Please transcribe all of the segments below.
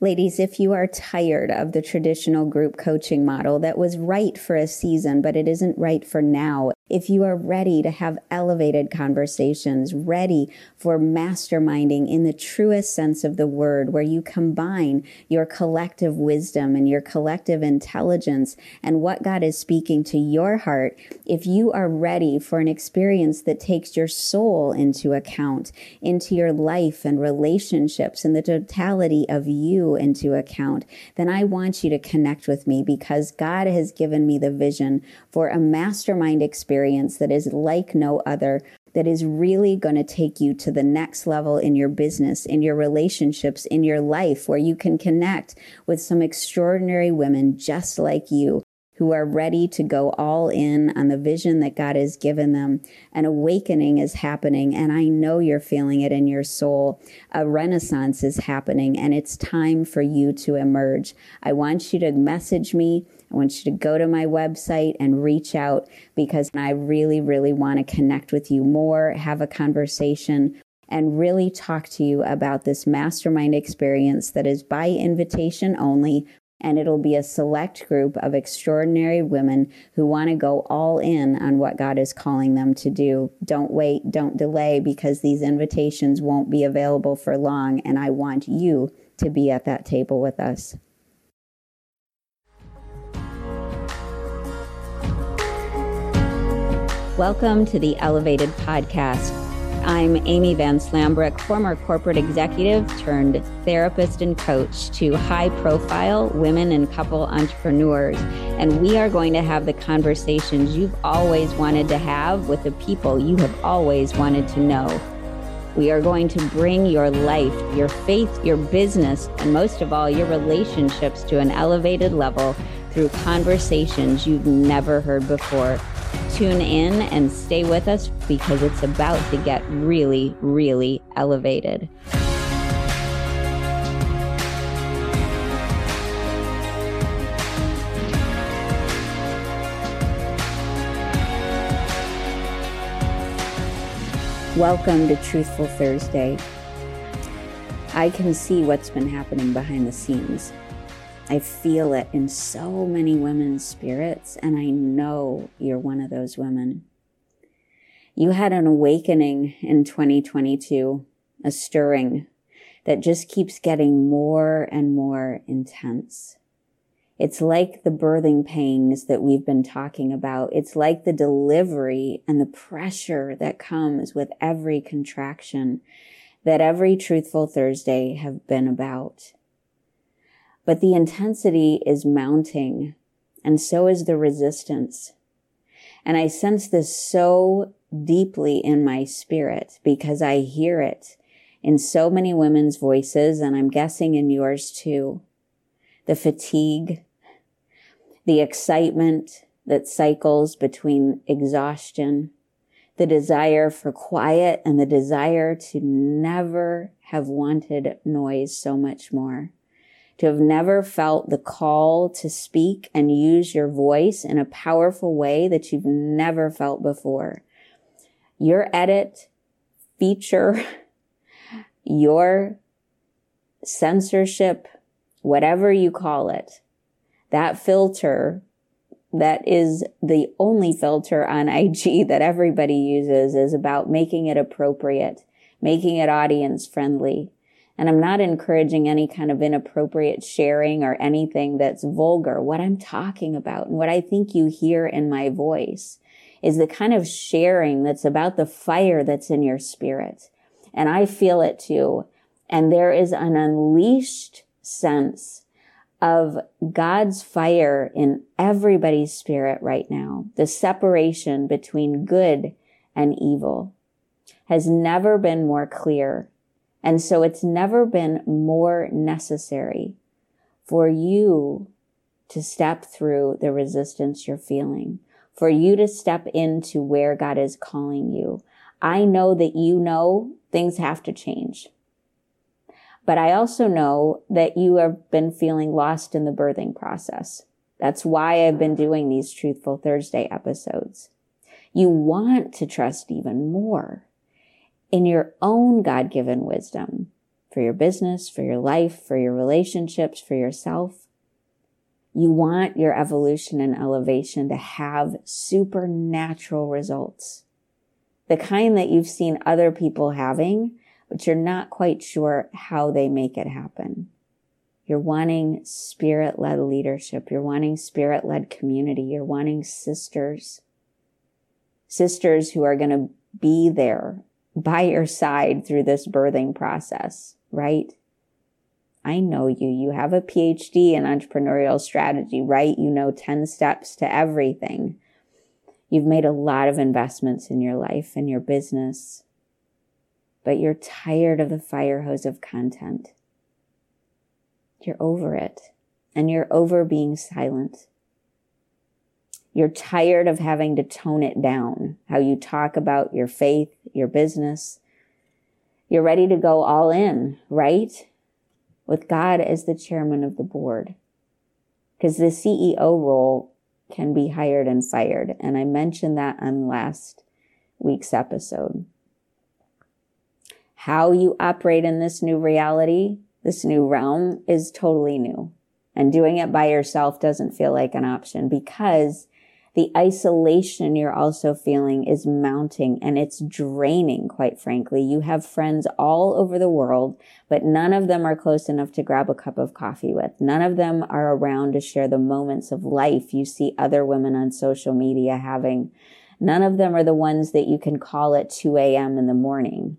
Ladies, if you are tired of the traditional group coaching model that was right for a season, but it isn't right for now, if you are ready to have elevated conversations, ready for masterminding in the truest sense of the word, where you combine your collective wisdom and your collective intelligence and what God is speaking to your heart, if you are ready for an experience that takes your soul into account, into your life and relationships and the totality of you into account, then I want you to connect with me because God has given me the vision for a mastermind experience experience that is like no other, that is really going to take you to the next level in your business, in your relationships, in your life, where you can connect with some extraordinary women just like you who are ready to go all in on the vision that God has given them. An awakening is happening, and I know you're feeling it in your soul. A renaissance is happening, and it's time for you to emerge. I want you to message me I want you to go to my website and reach out because I really, really want to connect with you more, have a conversation, and really talk to you about this mastermind experience that is by invitation only. And it'll be a select group of extraordinary women who want to go all in on what God is calling them to do. Don't wait, don't delay, because these invitations won't be available for long. And I want you to be at that table with us. Welcome to the Elevated Podcast. I'm Amy Van Slambrook, former corporate executive turned therapist and coach to high profile women and couple entrepreneurs. And we are going to have the conversations you've always wanted to have with the people you have always wanted to know. We are going to bring your life, your faith, your business, and most of all, your relationships to an elevated level through conversations you've never heard before tune in and stay with us because it's about to get really, really elevated. Welcome to Truthful Thursday. I can see what's been happening behind the scenes. I feel it in so many women's spirits, and I know you're one of those women. You had an awakening in 2022, a stirring that just keeps getting more and more intense. It's like the birthing pangs that we've been talking about. It's like the delivery and the pressure that comes with every contraction that every Truthful Thursday have been about but the intensity is mounting and so is the resistance. And I sense this so deeply in my spirit because I hear it in so many women's voices and I'm guessing in yours too. The fatigue, the excitement that cycles between exhaustion, the desire for quiet and the desire to never have wanted noise so much more to have never felt the call to speak and use your voice in a powerful way that you've never felt before. Your edit, feature, your censorship, whatever you call it, that filter that is the only filter on IG that everybody uses is about making it appropriate, making it audience friendly, and I'm not encouraging any kind of inappropriate sharing or anything that's vulgar. What I'm talking about and what I think you hear in my voice is the kind of sharing that's about the fire that's in your spirit. And I feel it too. And there is an unleashed sense of God's fire in everybody's spirit right now. The separation between good and evil has never been more clear and so it's never been more necessary for you to step through the resistance you're feeling, for you to step into where God is calling you. I know that you know things have to change. But I also know that you have been feeling lost in the birthing process. That's why I've been doing these Truthful Thursday episodes. You want to trust even more in your own God given wisdom for your business, for your life, for your relationships, for yourself. You want your evolution and elevation to have supernatural results. The kind that you've seen other people having, but you're not quite sure how they make it happen. You're wanting spirit led leadership. You're wanting spirit led community. You're wanting sisters. Sisters who are going to be there by your side through this birthing process, right? I know you. You have a PhD in entrepreneurial strategy, right? You know 10 steps to everything. You've made a lot of investments in your life and your business, but you're tired of the fire hose of content. You're over it and you're over being silent. You're tired of having to tone it down, how you talk about your faith, your business. You're ready to go all in, right? With God as the chairman of the board. Because the CEO role can be hired and fired. And I mentioned that on last week's episode. How you operate in this new reality, this new realm is totally new. And doing it by yourself doesn't feel like an option because the isolation you're also feeling is mounting and it's draining, quite frankly. You have friends all over the world, but none of them are close enough to grab a cup of coffee with. None of them are around to share the moments of life you see other women on social media having. None of them are the ones that you can call at 2 a.m. in the morning.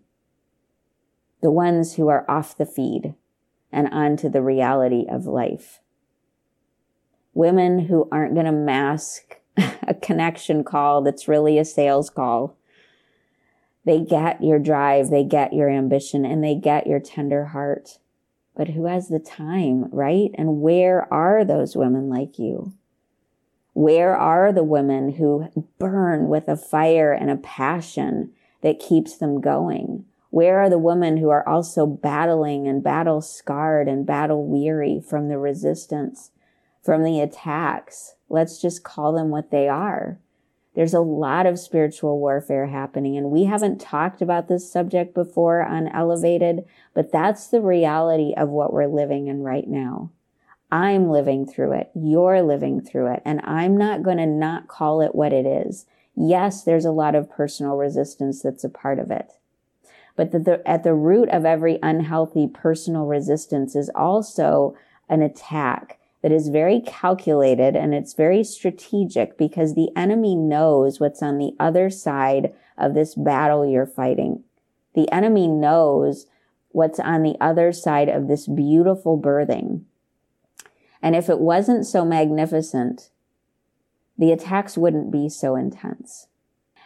The ones who are off the feed and onto the reality of life. Women who aren't going to mask a connection call that's really a sales call. They get your drive, they get your ambition, and they get your tender heart. But who has the time, right? And where are those women like you? Where are the women who burn with a fire and a passion that keeps them going? Where are the women who are also battling and battle scarred and battle weary from the resistance, from the attacks, Let's just call them what they are. There's a lot of spiritual warfare happening, and we haven't talked about this subject before on Elevated, but that's the reality of what we're living in right now. I'm living through it. You're living through it. And I'm not going to not call it what it is. Yes, there's a lot of personal resistance that's a part of it. But the, the, at the root of every unhealthy personal resistance is also an attack that is very calculated and it's very strategic because the enemy knows what's on the other side of this battle you're fighting. The enemy knows what's on the other side of this beautiful birthing. And if it wasn't so magnificent, the attacks wouldn't be so intense.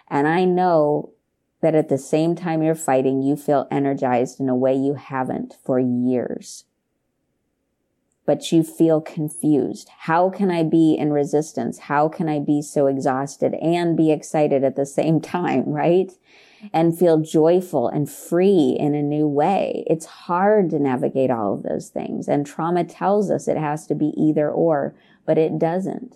And I know that at the same time you're fighting, you feel energized in a way you haven't for years but you feel confused. How can I be in resistance? How can I be so exhausted and be excited at the same time, right? And feel joyful and free in a new way. It's hard to navigate all of those things. And trauma tells us it has to be either or, but it doesn't.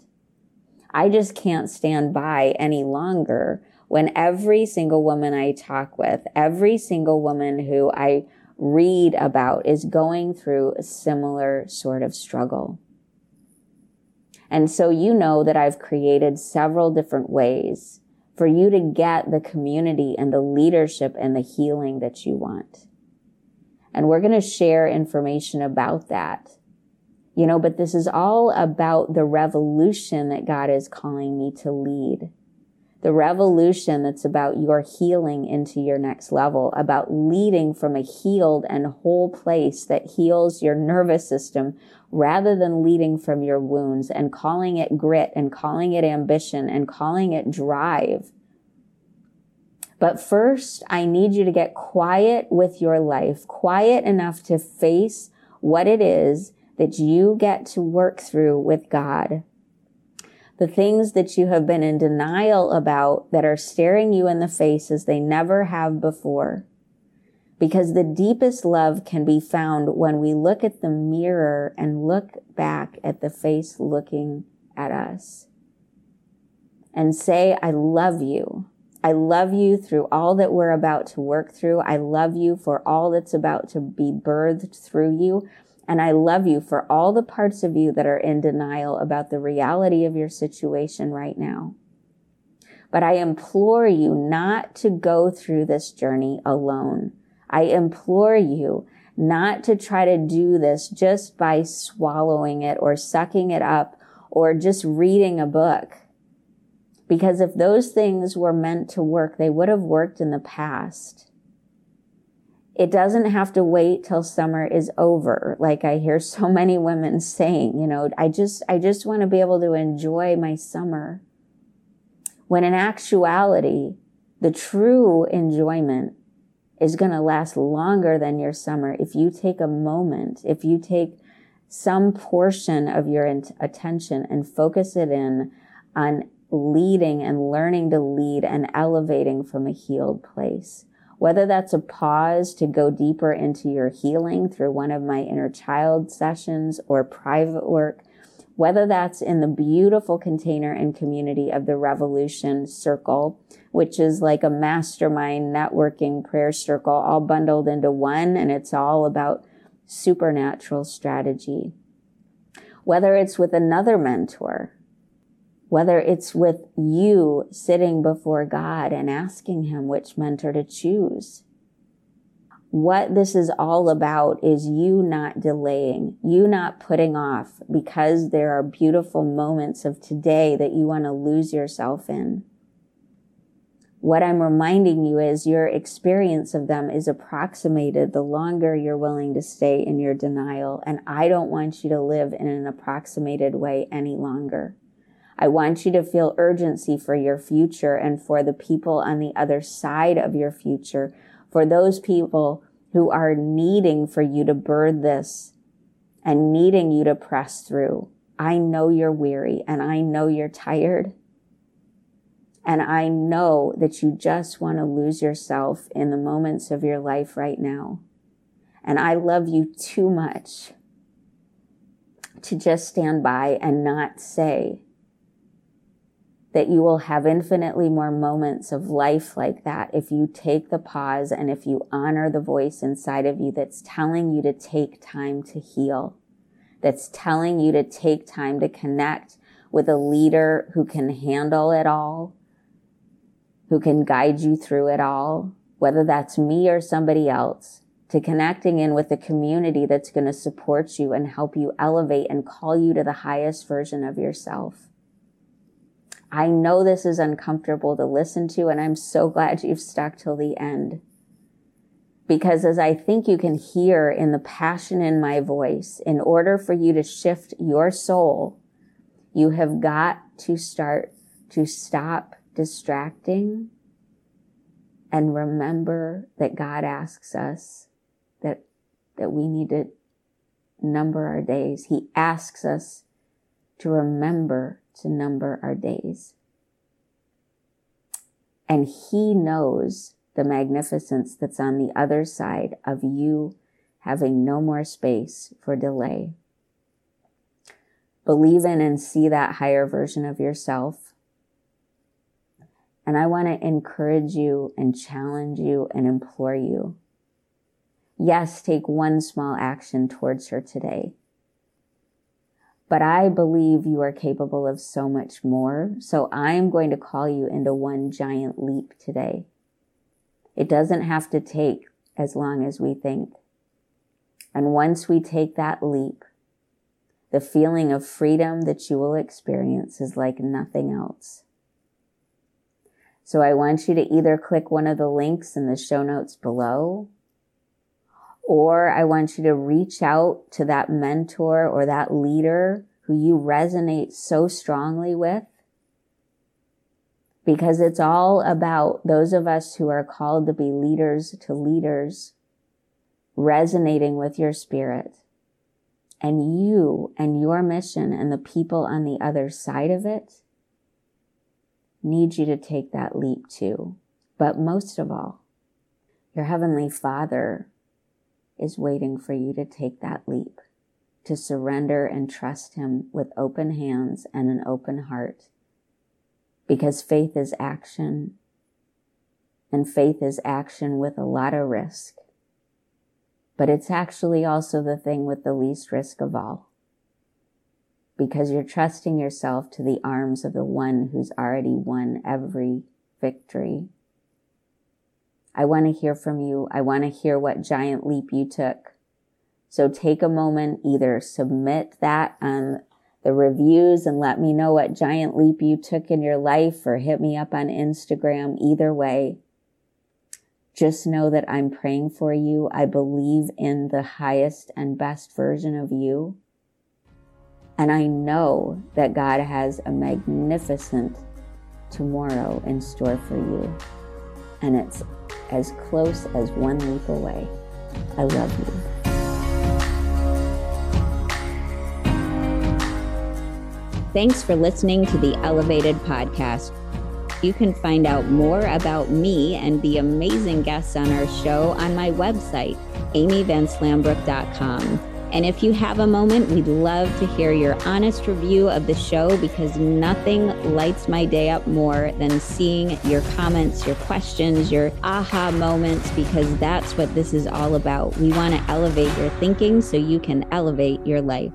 I just can't stand by any longer when every single woman I talk with, every single woman who I read about is going through a similar sort of struggle. And so you know that I've created several different ways for you to get the community and the leadership and the healing that you want. And we're going to share information about that. You know, but this is all about the revolution that God is calling me to lead the revolution that's about your healing into your next level, about leading from a healed and whole place that heals your nervous system rather than leading from your wounds and calling it grit and calling it ambition and calling it drive. But first, I need you to get quiet with your life, quiet enough to face what it is that you get to work through with God the things that you have been in denial about that are staring you in the face as they never have before. Because the deepest love can be found when we look at the mirror and look back at the face looking at us and say, I love you. I love you through all that we're about to work through. I love you for all that's about to be birthed through you. And I love you for all the parts of you that are in denial about the reality of your situation right now. But I implore you not to go through this journey alone. I implore you not to try to do this just by swallowing it or sucking it up or just reading a book. Because if those things were meant to work, they would have worked in the past. It doesn't have to wait till summer is over. Like I hear so many women saying, you know, I just, I just want to be able to enjoy my summer. When in actuality, the true enjoyment is going to last longer than your summer if you take a moment, if you take some portion of your attention and focus it in on leading and learning to lead and elevating from a healed place. Whether that's a pause to go deeper into your healing through one of my inner child sessions or private work, whether that's in the beautiful container and community of the Revolution Circle, which is like a mastermind networking prayer circle all bundled into one, and it's all about supernatural strategy. Whether it's with another mentor, whether it's with you sitting before God and asking Him which mentor to choose. What this is all about is you not delaying, you not putting off because there are beautiful moments of today that you want to lose yourself in. What I'm reminding you is your experience of them is approximated the longer you're willing to stay in your denial. And I don't want you to live in an approximated way any longer. I want you to feel urgency for your future and for the people on the other side of your future, for those people who are needing for you to birth this and needing you to press through. I know you're weary and I know you're tired. And I know that you just want to lose yourself in the moments of your life right now. And I love you too much to just stand by and not say, that you will have infinitely more moments of life like that if you take the pause and if you honor the voice inside of you that's telling you to take time to heal, that's telling you to take time to connect with a leader who can handle it all, who can guide you through it all, whether that's me or somebody else, to connecting in with a community that's going to support you and help you elevate and call you to the highest version of yourself. I know this is uncomfortable to listen to, and I'm so glad you've stuck till the end. Because as I think you can hear in the passion in my voice, in order for you to shift your soul, you have got to start to stop distracting and remember that God asks us that, that we need to number our days. He asks us to remember to number our days. And He knows the magnificence that's on the other side of you having no more space for delay. Believe in and see that higher version of yourself. And I want to encourage you and challenge you and implore you. Yes, take one small action towards her today. But I believe you are capable of so much more. So I'm going to call you into one giant leap today. It doesn't have to take as long as we think. And once we take that leap, the feeling of freedom that you will experience is like nothing else. So I want you to either click one of the links in the show notes below or I want you to reach out to that mentor or that leader who you resonate so strongly with. Because it's all about those of us who are called to be leaders to leaders resonating with your spirit and you and your mission and the people on the other side of it need you to take that leap too. But most of all, your heavenly father is waiting for you to take that leap, to surrender and trust Him with open hands and an open heart. Because faith is action, And faith is action with a lot of risk. But it's actually also the thing with the least risk of all. Because you're trusting yourself to the arms of the one who's already won every victory. I want to hear from you. I want to hear what giant leap you took. So take a moment, either submit that on the reviews and let me know what giant leap you took in your life or hit me up on Instagram. Either way, just know that I'm praying for you. I believe in the highest and best version of you. And I know that God has a magnificent tomorrow in store for you. And it's as close as one leap away. I love you. Thanks for listening to the Elevated Podcast. You can find out more about me and the amazing guests on our show on my website, amyvanslambrook.com. And if you have a moment, we'd love to hear your honest review of the show because nothing lights my day up more than seeing your comments, your questions, your aha moments, because that's what this is all about. We want to elevate your thinking so you can elevate your life.